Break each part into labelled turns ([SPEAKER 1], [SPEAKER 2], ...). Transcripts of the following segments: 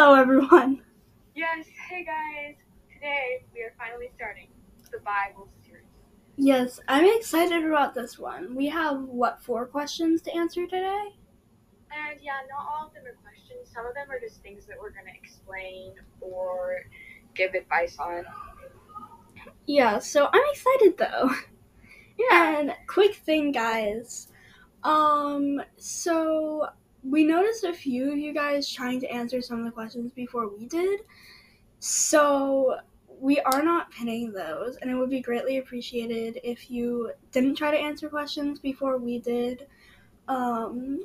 [SPEAKER 1] Hello, everyone.
[SPEAKER 2] Yes, hey guys. Today we are finally starting the Bible series.
[SPEAKER 1] Yes, I'm excited about this one. We have, what, four questions to answer today?
[SPEAKER 2] And yeah, not all of them are questions. Some of them are just things that we're going to explain or give advice on.
[SPEAKER 1] Yeah, so I'm excited though.
[SPEAKER 2] Yeah.
[SPEAKER 1] And quick thing, guys. Um, so we noticed a few of you guys trying to answer some of the questions before we did. So we are not pinning those, and it would be greatly appreciated if you didn't try to answer questions before we did. Um,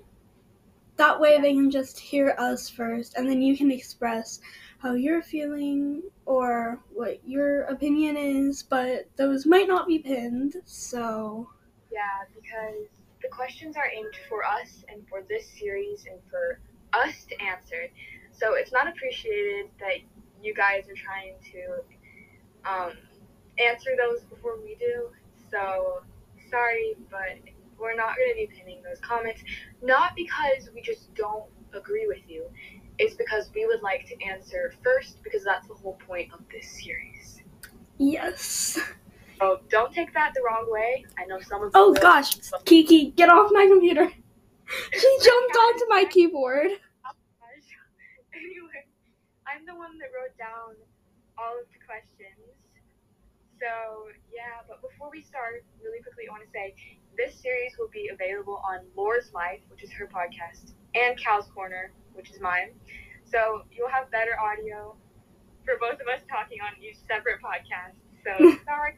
[SPEAKER 1] that way they can just hear us first, and then you can express how you're feeling or what your opinion is, but those might not be pinned, so.
[SPEAKER 2] Yeah, because the questions are aimed for us and for this series and for us to answer. So it's not appreciated that you guys are trying to um, answer those before we do. So sorry, but we're not going to be pinning those comments. Not because we just don't agree with you. It's because we would like to answer first because that's the whole point of this series.
[SPEAKER 1] Yes.
[SPEAKER 2] So don't take that the wrong way. I know some of you
[SPEAKER 1] Oh
[SPEAKER 2] will,
[SPEAKER 1] gosh, Kiki, get off my computer. She jumped onto my keyboard.
[SPEAKER 2] Anyway, I'm the one that wrote down all of the questions. So, yeah, but before we start, really quickly, I want to say this series will be available on Laura's Life, which is her podcast, and Cal's Corner, which is mine. So, you'll have better audio for both of us talking on each separate podcast. So, sorry.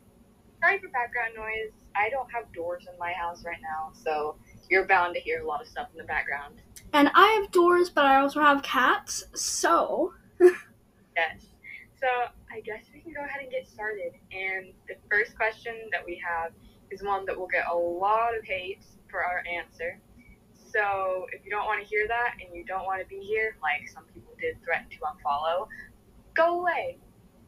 [SPEAKER 2] Sorry for background noise. I don't have doors in my house right now, so you're bound to hear a lot of stuff in the background.
[SPEAKER 1] And I have doors, but I also have cats, so.
[SPEAKER 2] Yes. So I guess we can go ahead and get started. And the first question that we have is one that will get a lot of hate for our answer. So if you don't want to hear that and you don't want to be here, like some people did threaten to unfollow, go away.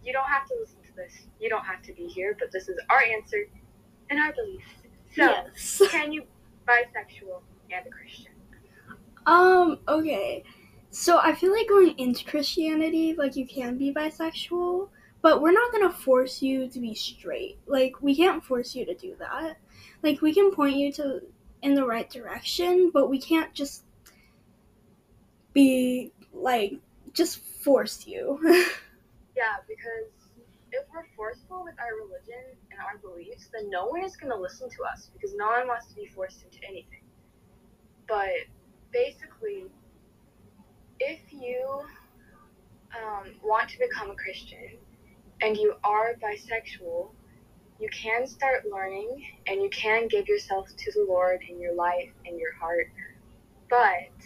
[SPEAKER 2] You don't have to listen to this. You don't have to be here, but this is our answer and our beliefs. So
[SPEAKER 1] yes.
[SPEAKER 2] can you bisexual and a Christian?
[SPEAKER 1] Um, okay. So I feel like going into Christianity, like you can be bisexual, but we're not gonna force you to be straight. Like we can't force you to do that. Like we can point you to in the right direction, but we can't just be like just force you.
[SPEAKER 2] Yeah, because if we're forceful with our religion and our beliefs, then no one is going to listen to us because no one wants to be forced into anything. But basically, if you um, want to become a Christian and you are bisexual, you can start learning and you can give yourself to the Lord in your life and your heart. But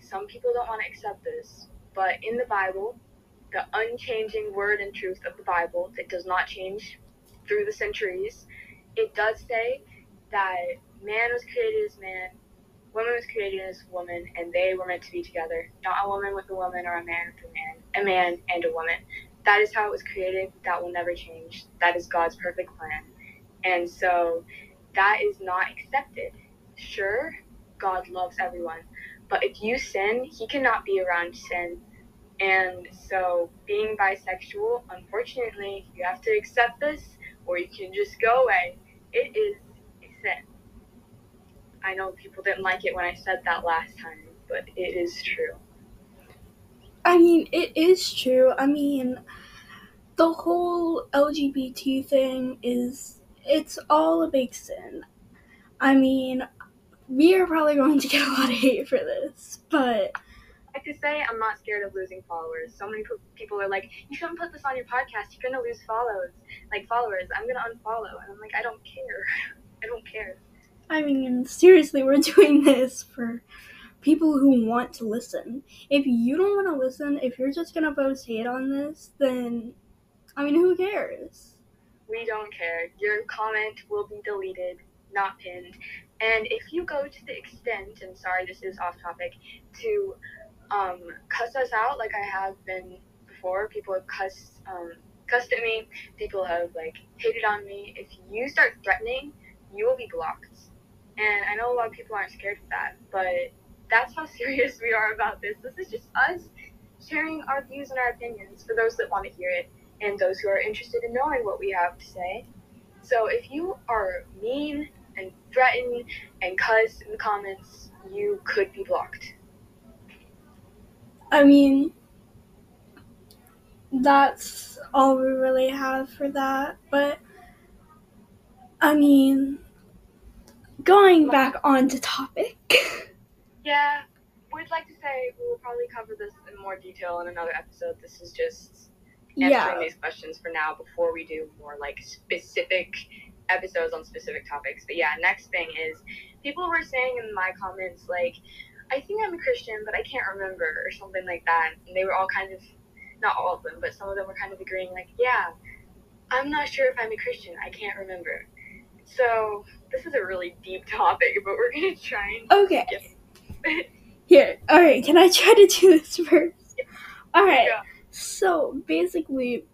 [SPEAKER 2] some people don't want to accept this. But in the Bible, the unchanging word and truth of the Bible that does not change through the centuries, it does say that man was created as man, woman was created as woman, and they were meant to be together. Not a woman with a woman or a man with a man, a man and a woman. That is how it was created. That will never change. That is God's perfect plan. And so that is not accepted. Sure, God loves everyone, but if you sin, He cannot be around sin. And so, being bisexual, unfortunately, you have to accept this or you can just go away. It is a sin. I know people didn't like it when I said that last time, but it is true.
[SPEAKER 1] I mean, it is true. I mean, the whole LGBT thing is it's all a big sin. I mean, we are probably going to get a lot of hate for this, but
[SPEAKER 2] I to say, I'm not scared of losing followers. So many people are like, you shouldn't put this on your podcast. You're gonna lose follows, like followers. I'm gonna unfollow, and I'm like, I don't care. I don't care.
[SPEAKER 1] I mean, seriously, we're doing this for people who want to listen. If you don't want to listen, if you're just gonna post hate on this, then I mean, who cares?
[SPEAKER 2] We don't care. Your comment will be deleted, not pinned. And if you go to the extent, and sorry, this is off topic, to um, cuss us out like I have been before, people have cussed, um, cussed at me, people have like hated on me. If you start threatening, you will be blocked. And I know a lot of people aren't scared of that, but that's how serious we are about this. This is just us sharing our views and our opinions for those that want to hear it and those who are interested in knowing what we have to say. So if you are mean and threaten and cuss in the comments, you could be blocked.
[SPEAKER 1] I mean, that's all we really have for that. But, I mean, going back on to topic.
[SPEAKER 2] Yeah, we'd like to say we will probably cover this in more detail in another episode. This is just answering
[SPEAKER 1] yeah.
[SPEAKER 2] these questions for now before we do more like specific episodes on specific topics. But yeah, next thing is people were saying in my comments like, I think I'm a Christian, but I can't remember or something like that. And they were all kind of, not all of them, but some of them were kind of agreeing like, yeah, I'm not sure if I'm a Christian. I can't remember. So this is a really deep topic, but we're gonna try and
[SPEAKER 1] Okay. Here. Alright, can I try to do this first? Alright.
[SPEAKER 2] Yeah.
[SPEAKER 1] So basically,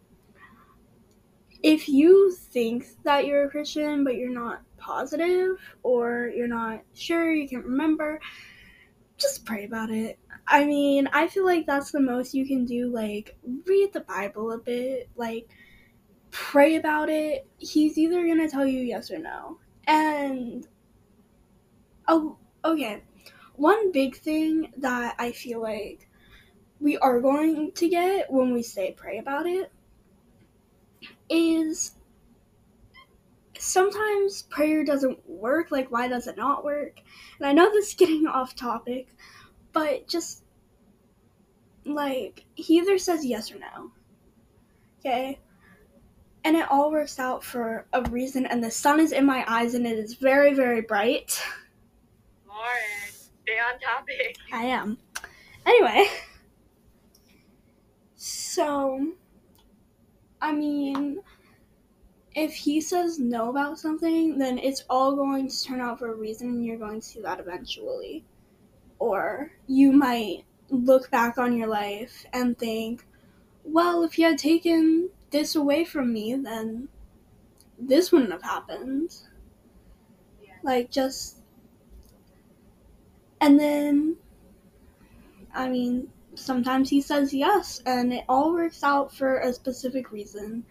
[SPEAKER 1] if you think that you're a Christian but you're not positive or you're not sure, you can't remember, just pray about it. I mean, I feel like that's the most you can do. Like, read the Bible a bit, like, pray about it. He's either gonna tell you yes or no. And, oh, okay. One big thing that I feel like we are going to get when we say pray about it is sometimes prayer doesn't work. Like, why does it not work? And I know this is getting off topic, but just like, he either says yes or no. Okay? And it all works out for a reason, and the sun is in my eyes, and it is very, very bright.
[SPEAKER 2] Lauren, stay on topic.
[SPEAKER 1] I am. Anyway, so I mean, if he says no about something, then it's all going to turn out for a reason, and you're going to see that eventually. Or you might look back on your life and think, well, if he had taken this away from me, then this wouldn't have happened.
[SPEAKER 2] Yeah.
[SPEAKER 1] Like, just. And then, I mean, sometimes he says yes, and it all works out for a specific reason.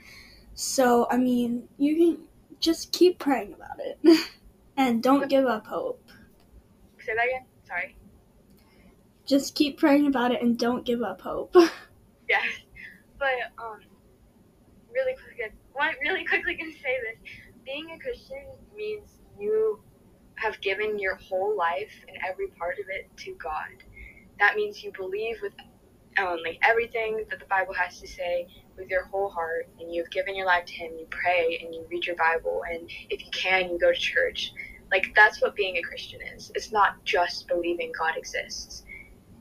[SPEAKER 1] So, I mean, you can just keep praying about it. and don't give up hope.
[SPEAKER 2] Say that again. Sorry.
[SPEAKER 1] Just keep praying about it and don't give up hope.
[SPEAKER 2] Yeah. But um, really quick, one really quickly gonna say this: being a Christian means you have given your whole life and every part of it to God. That means you believe with um, like everything that the Bible has to say with your whole heart, and you've given your life to Him. You pray and you read your Bible, and if you can, you go to church. Like that's what being a Christian is. It's not just believing God exists.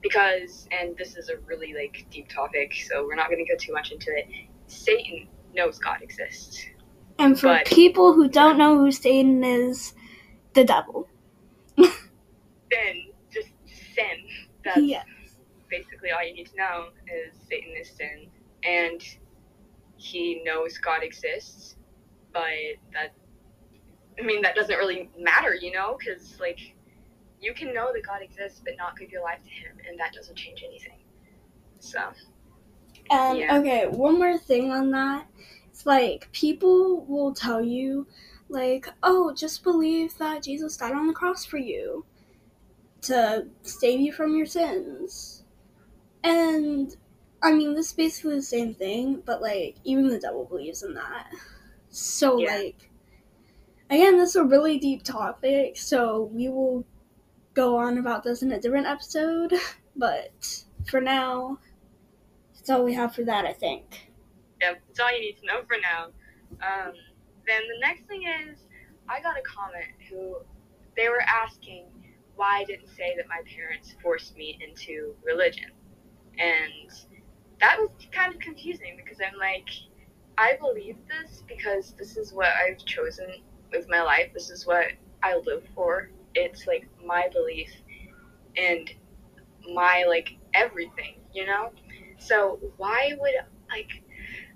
[SPEAKER 2] Because, and this is a really like deep topic, so we're not going to go too much into it. Satan knows God exists.
[SPEAKER 1] and for
[SPEAKER 2] But-
[SPEAKER 1] people who don't know who Satan is, the devil.
[SPEAKER 2] Sin, just sin. That's
[SPEAKER 1] Yeah.
[SPEAKER 2] basically all you need to know is Satan is sin, and he knows God exists, but that I mean that doesn't really matter, you know, because like you can know that God exists but not give your life to Him, and that doesn't change anything. So
[SPEAKER 1] And
[SPEAKER 2] Yeah.
[SPEAKER 1] okay, one more thing on that. It's like people will tell you, like, oh, just believe that Jesus died on the cross for you to save you from your sins. And I mean, this is basically the same thing, but like, even the devil believes in that. So,
[SPEAKER 2] Yeah.
[SPEAKER 1] like, again, this is a really deep topic, so we will go on about this in a different episode, but for now, that's all we have for that, I think.
[SPEAKER 2] yeah, that's all you need to know for now. Um, then the next thing is, I got a comment who they were asking why I didn't say that my parents forced me into religion, and that was kind of confusing because I'm like, I believe this because this is what I've chosen with my life. This is what I live for. It's like my belief and my like everything, you know. So why would like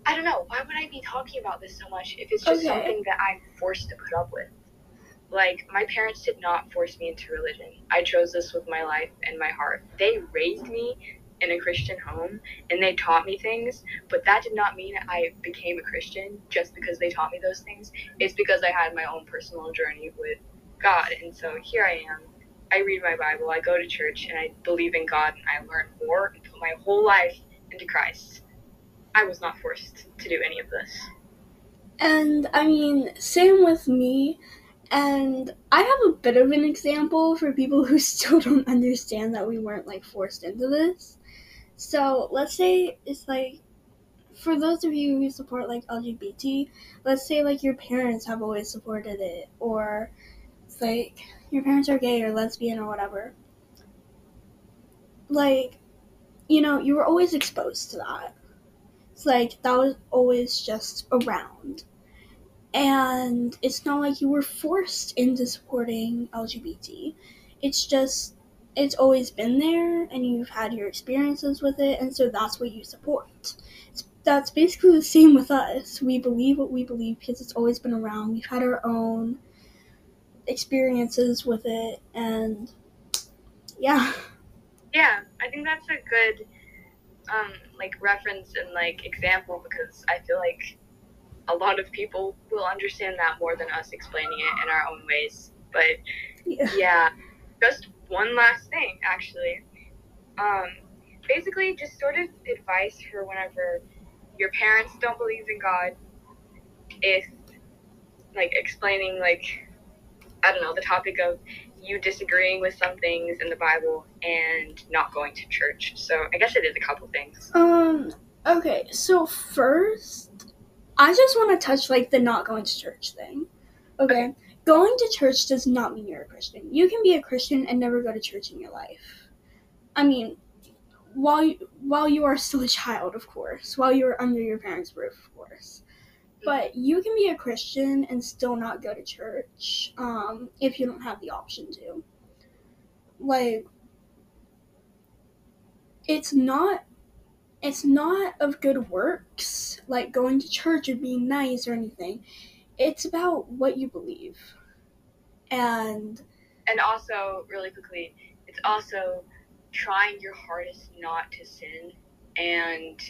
[SPEAKER 2] I don't know. Why would I be talking about this so much if it's just
[SPEAKER 1] Okay.
[SPEAKER 2] something that I'm forced to put up with? Like, my parents did not force me into religion. I chose this with my life and my heart. They raised me in a Christian home and they taught me things, but that did not mean I became a Christian just because they taught me those things. It's because I had my own personal journey with God. And so here I am. I read my Bible, I go to church, and I believe in God, and I learn more and put my whole life into Christ. I was not forced to do any of this.
[SPEAKER 1] And I mean, same with me. And I have a bit of an example for people who still don't understand that we weren't like forced into this. So let's say it's like for those of you who support like LGBT, let's say like your parents have always supported it, or it's like your parents are gay or lesbian or whatever. Like, you know, you were always exposed to that. It's like that was always just around. And it's not like you were forced into supporting LGBT. It's just it's always been there and you've had your experiences with it and so that's what you support. It's, that's basically the same with us. We believe what we believe because it's always been around. We've had our own experiences with it and yeah.
[SPEAKER 2] Yeah, I think that's a good um like reference and like example because I feel like a lot of people will understand that more than us explaining it in our own ways. But
[SPEAKER 1] Yeah.
[SPEAKER 2] yeah, just one last thing actually. Um, basically, just sort of advice for whenever your parents don't believe in God, if like explaining like I don't know the topic of you disagreeing with some things in the Bible and not going to church. So I guess it is a couple things.
[SPEAKER 1] Um okay, so first I just want to touch like the not going to church thing. Okay. Going to church does not mean you're a Christian. You can be a Christian and never go to church in your life. I mean, while you, while you are still a child, of course, while you're under your parents' roof, of course. But you can be a Christian and still not go to church um, if you don't have the option to. Like, it's not it's not of good works like going to church or being nice or anything it's about what you believe. And
[SPEAKER 2] and also really quickly it's also trying your hardest not to sin and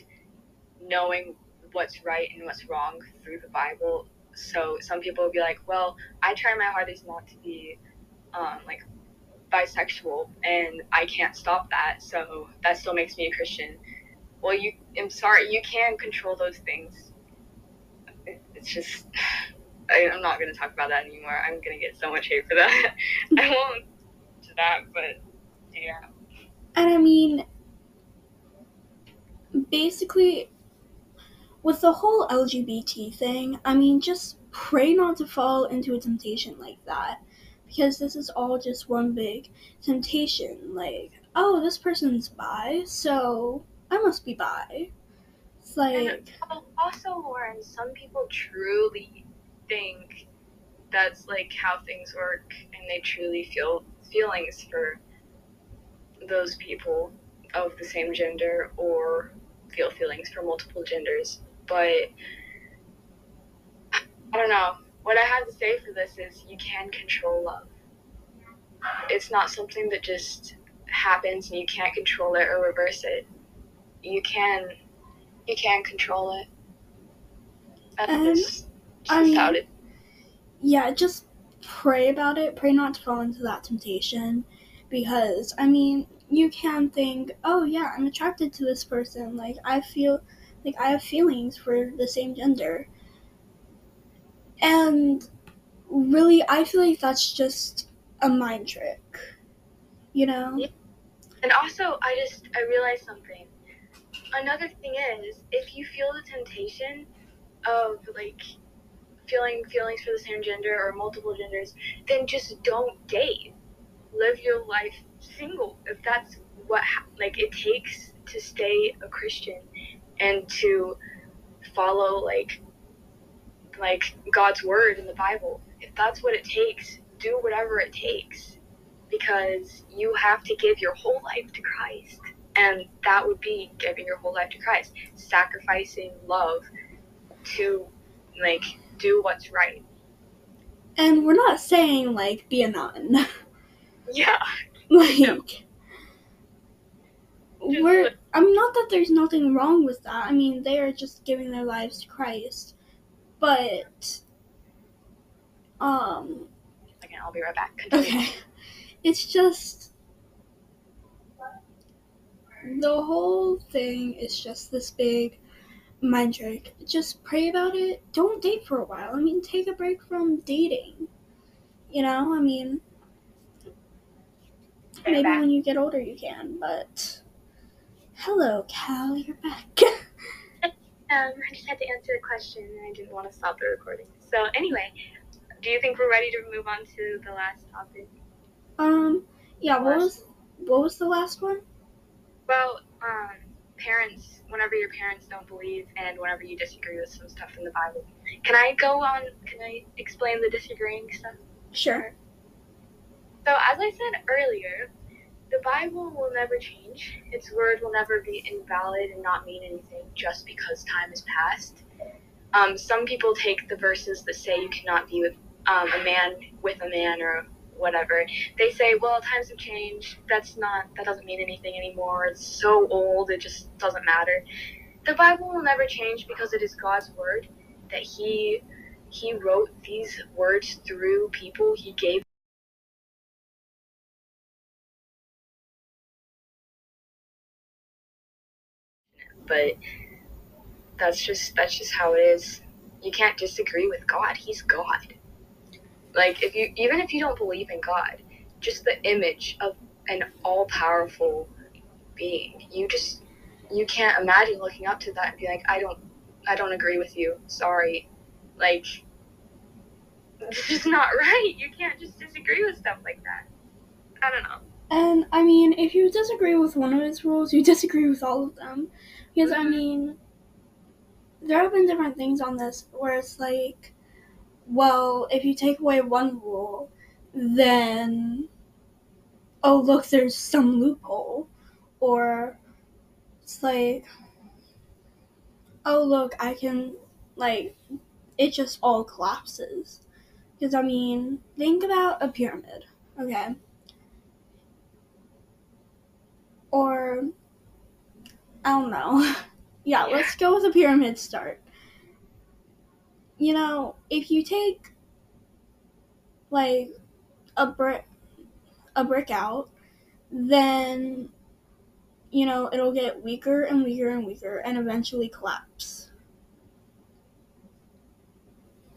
[SPEAKER 2] knowing what's right and what's wrong through the bible. So some people will be like well i try my hardest not to be um, like bisexual and i can't stop that so that still makes me a christian. Well you i'm sorry you can control those things. It- it's just I, i'm not going to talk about that anymore. I'm going to get so much hate for that. I won't to that but yeah.
[SPEAKER 1] And i mean basically with the whole lgbt thing i mean just pray not to fall into a temptation like that. Because this is all just one big temptation. Like oh this person's bi so i must be bi. It's like
[SPEAKER 2] And also, Lauren, some people truly think that's like how things work, and they truly feel feelings for those people of the same gender or feel feelings for multiple genders. But I don't know. What I have to say for this is you can control love. It's not something that just happens and you can't control it or reverse it. You can you can control it. That's
[SPEAKER 1] Um,
[SPEAKER 2] just,
[SPEAKER 1] I mean-
[SPEAKER 2] how it
[SPEAKER 1] yeah, just pray about it. Pray not to fall into that temptation. Because, I mean, you can think, oh, yeah, I'm attracted to this person. Like, I feel, like, I have feelings for the same gender. And really, I feel like that's just a mind trick. You know?
[SPEAKER 2] Yeah. And also, I just I realized something. Another thing is, if you feel the temptation of like feeling feelings for the same gender or multiple genders, then just don't date. Live your life single. If that's what like it takes to stay a Christian and to follow like like God's word in the Bible. If that's what it takes, do whatever it takes because you have to give your whole life to Christ. And that would be giving your whole life to Christ, sacrificing love to like do what's right.
[SPEAKER 1] And we're not saying, like, be a nun.
[SPEAKER 2] Yeah.
[SPEAKER 1] like
[SPEAKER 2] No.
[SPEAKER 1] we're I'm not that there's nothing wrong with that. I mean, they are just giving their lives to Christ. But um
[SPEAKER 2] Again, I'll be right back.
[SPEAKER 1] Okay. It's just the whole thing is just this big mind trick. Just pray about it. Don't date for a while. I mean, take a break from dating. You know, I mean, maybe
[SPEAKER 2] back.
[SPEAKER 1] when you get older you can, but hello, Cal, you're back.
[SPEAKER 2] Um, I just had to answer the question and I didn't want to stop the recording. So anyway, do you think we're ready to move on to the last topic?
[SPEAKER 1] um, yeah, what was what was the last one?
[SPEAKER 2] Well, um, parents, whenever your parents don't believe and whenever you disagree with some stuff in the Bible. Can I go on, can I explain the disagreeing stuff?
[SPEAKER 1] Sure.
[SPEAKER 2] So, as I said earlier, the Bible will never change. Its word will never be invalid and not mean anything just because time has passed. Um, some people take the verses that say you cannot be with um, a man with a man or whatever. They say, well, times have changed. That's not, that doesn't mean anything anymore. It's so old, it just doesn't matter. The Bible will never change because it is God's word that He He wrote these words through people He gave. but that's just that's just how it is. You can't disagree with God. He's God. Like if you even if you don't believe in God, just the image of an all-powerful being, you just you can't imagine looking up to that and be like, I don't I don't agree with you. Sorry. Like it's just not right. You can't just disagree with stuff like that. I don't know.
[SPEAKER 1] And I mean, if you disagree with one of his rules, you disagree with all of them. Because I
[SPEAKER 2] Mhm.
[SPEAKER 1] mean, there have been different things on this where it's like, well, if you take away one rule, then oh look, there's some loophole, or it's like, oh look, I can like, it just all collapses. Because I mean, think about a pyramid, okay? Or I don't know. yeah,
[SPEAKER 2] Yeah.
[SPEAKER 1] let's go with a pyramid start. You know, if you take like a brick a brick out, then you know, it'll get weaker and weaker and weaker and eventually collapse.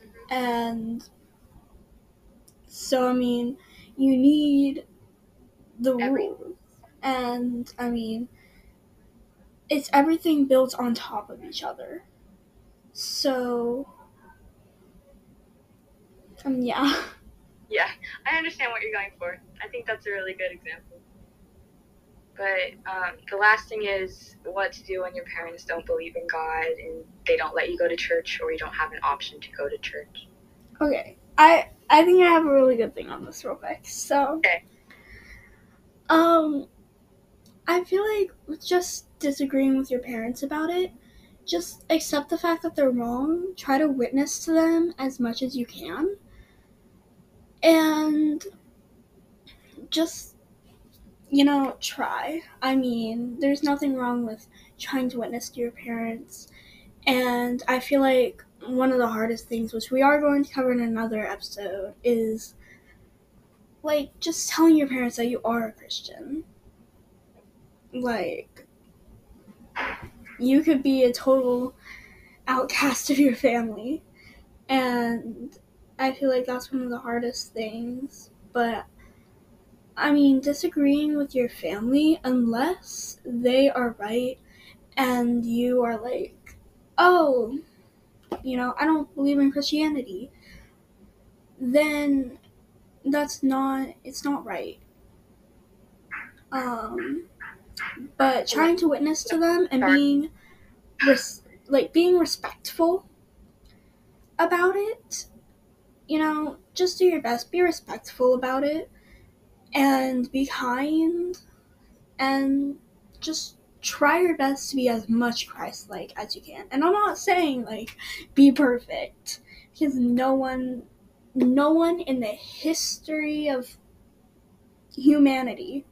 [SPEAKER 1] Mm-hmm. And so I mean, you need the rules. And I mean, it's everything built on top of each other. So um yeah.
[SPEAKER 2] Yeah, I understand what you're going for. I think that's a really good example. But um, the last thing is what to do when your parents don't believe in God and they don't let you go to church or you don't have an option to go to church.
[SPEAKER 1] Okay. I I think I have a really good thing on this real quick. So
[SPEAKER 2] Okay.
[SPEAKER 1] Um I feel like with just disagreeing with your parents about it, just accept the fact that they're wrong, try to witness to them as much as you can. And just you know, try. I mean, there's nothing wrong with trying to witness to your parents. And I feel like one of the hardest things, which we are going to cover in another episode, is like just telling your parents that you are a Christian. Like, you could be a total outcast of your family. And I feel like that's one of the hardest things. But I mean, disagreeing with your family, unless they are right and you are like, oh, you know, I don't believe in Christianity, then that's not, it's not right. Um, but trying to witness to them and being, res- like, being respectful about it, you know, just do your best, be respectful about it, and be kind, and just try your best to be as much Christ like as you can. And I'm not saying like be perfect because no one no one in the history of humanity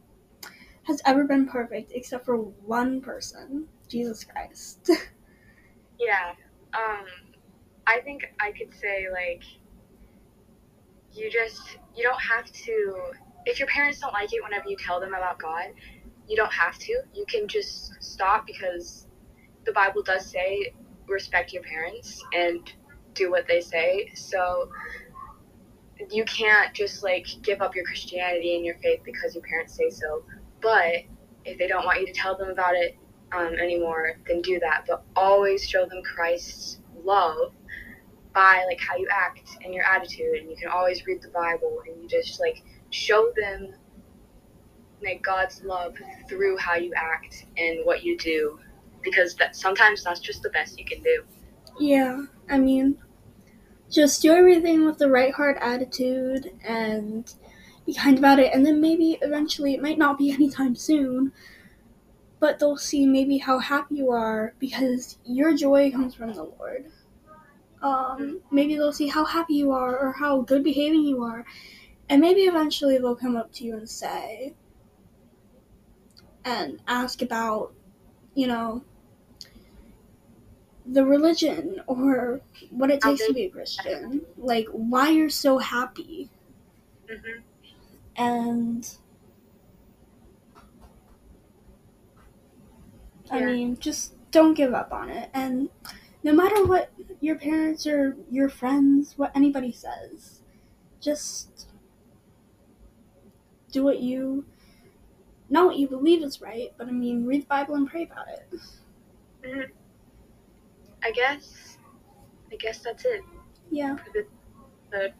[SPEAKER 1] has ever been perfect except for one person, Jesus Christ.
[SPEAKER 2] Yeah. Um, I think I could say like you just you don't have to if your parents don't like it whenever you tell them about God, you don't have to. You can just stop because the Bible does say respect your parents and do what they say. So you can't just like give up your Christianity and your faith because your parents say so. But if they don't want you to tell them about it um, anymore, then do that. But always show them Christ's love by like how you act and your attitude. And you can always read the Bible and you just like show them like God's love through how you act and what you do, because that sometimes that's just the best you can do.
[SPEAKER 1] Yeah, I mean, just do everything with the right heart attitude and be kind about it, and then maybe eventually it might not be anytime soon, but they'll see maybe how happy you are because your joy comes from the Lord. Um, maybe they'll see how happy you are or how good behaving you are, and maybe eventually they'll come up to you and say, and ask about, you know, the religion or what it takes to be a Christian, like why you're so happy,
[SPEAKER 2] hmm
[SPEAKER 1] and I
[SPEAKER 2] Yeah.
[SPEAKER 1] mean, just don't give up on it. And no matter what your parents or your friends, what anybody says, just do what you, not what you believe is right, but I mean, read the Bible and pray about it.
[SPEAKER 2] hmm I guess. I guess that's it.
[SPEAKER 1] Yeah.
[SPEAKER 2] the-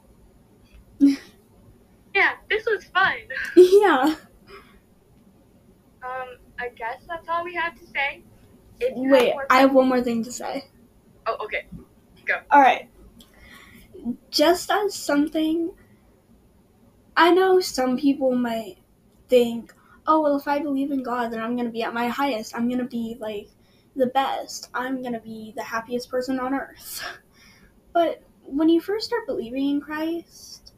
[SPEAKER 2] yeah, this was fun.
[SPEAKER 1] yeah.
[SPEAKER 2] Um, I guess that's all we have to say. If you
[SPEAKER 1] Wait,
[SPEAKER 2] more
[SPEAKER 1] I have one more thing to say.
[SPEAKER 2] Oh, okay. Go.
[SPEAKER 1] All right. Just as something, I know some people might think, oh, well, if I believe in God, then I'm going to be at my highest. I'm going to be like the best. I'm going to be the happiest person on earth. But when you first start believing in Christ,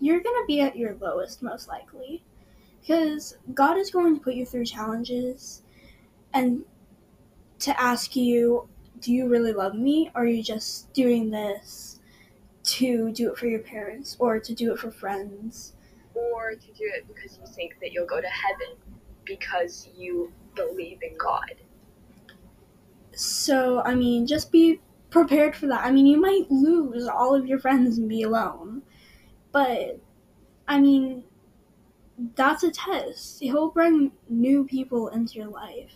[SPEAKER 1] you're going to be at your lowest, most likely. Because God is going to put you through challenges and to ask you, do you really love me? Or are you just doing this to do it for your parents or to do it for friends?
[SPEAKER 2] Or to do it because you think that you'll go to heaven because you believe in God.
[SPEAKER 1] so i mean just be prepared for that. I mean you might lose all of your friends and be alone but i mean that's a test. He'll bring new people into your life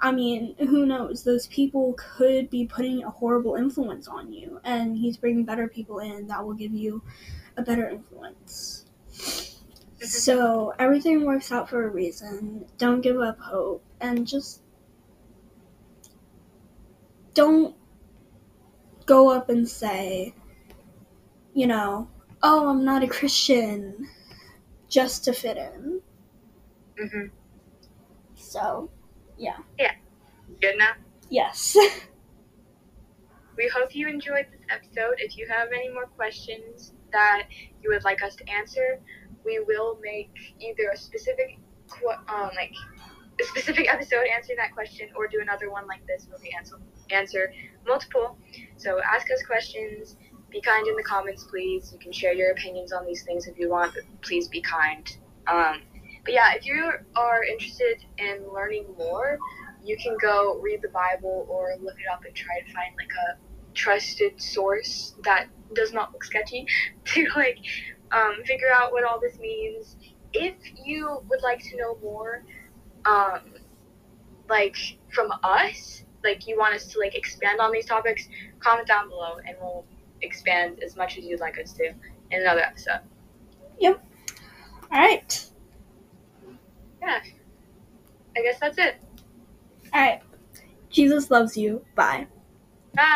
[SPEAKER 1] i mean who knows those people could be putting a horrible influence on you and he's bringing better people in that will give you a better influence So everything works out for a reason. Don't give up hope and just don't go up and say, you know, oh, I'm not a Christian just to fit in.
[SPEAKER 2] Mm-hmm.
[SPEAKER 1] So,
[SPEAKER 2] Good enough?
[SPEAKER 1] yes.
[SPEAKER 2] We hope you enjoyed this episode. If you have any more questions that you would like us to answer, we will make either a specific, qu- um, like a specific episode answering that question, or do another one like this where we answer answer multiple. So ask us questions. Be kind in the comments, please. You can share your opinions on these things if you want, but please be kind. Um, but yeah, if you are interested in learning more, you can go read the Bible or look it up and try to find like a trusted source that does not look sketchy to like um, figure out what all this means. If you would like to know more, um, like from us, like you want us to like expand on these topics, comment down below and we'll expand as much as you'd like us to in another episode. Yep.
[SPEAKER 1] All right.
[SPEAKER 2] Yeah, I guess that's it.
[SPEAKER 1] All right. Jesus loves you. Bye.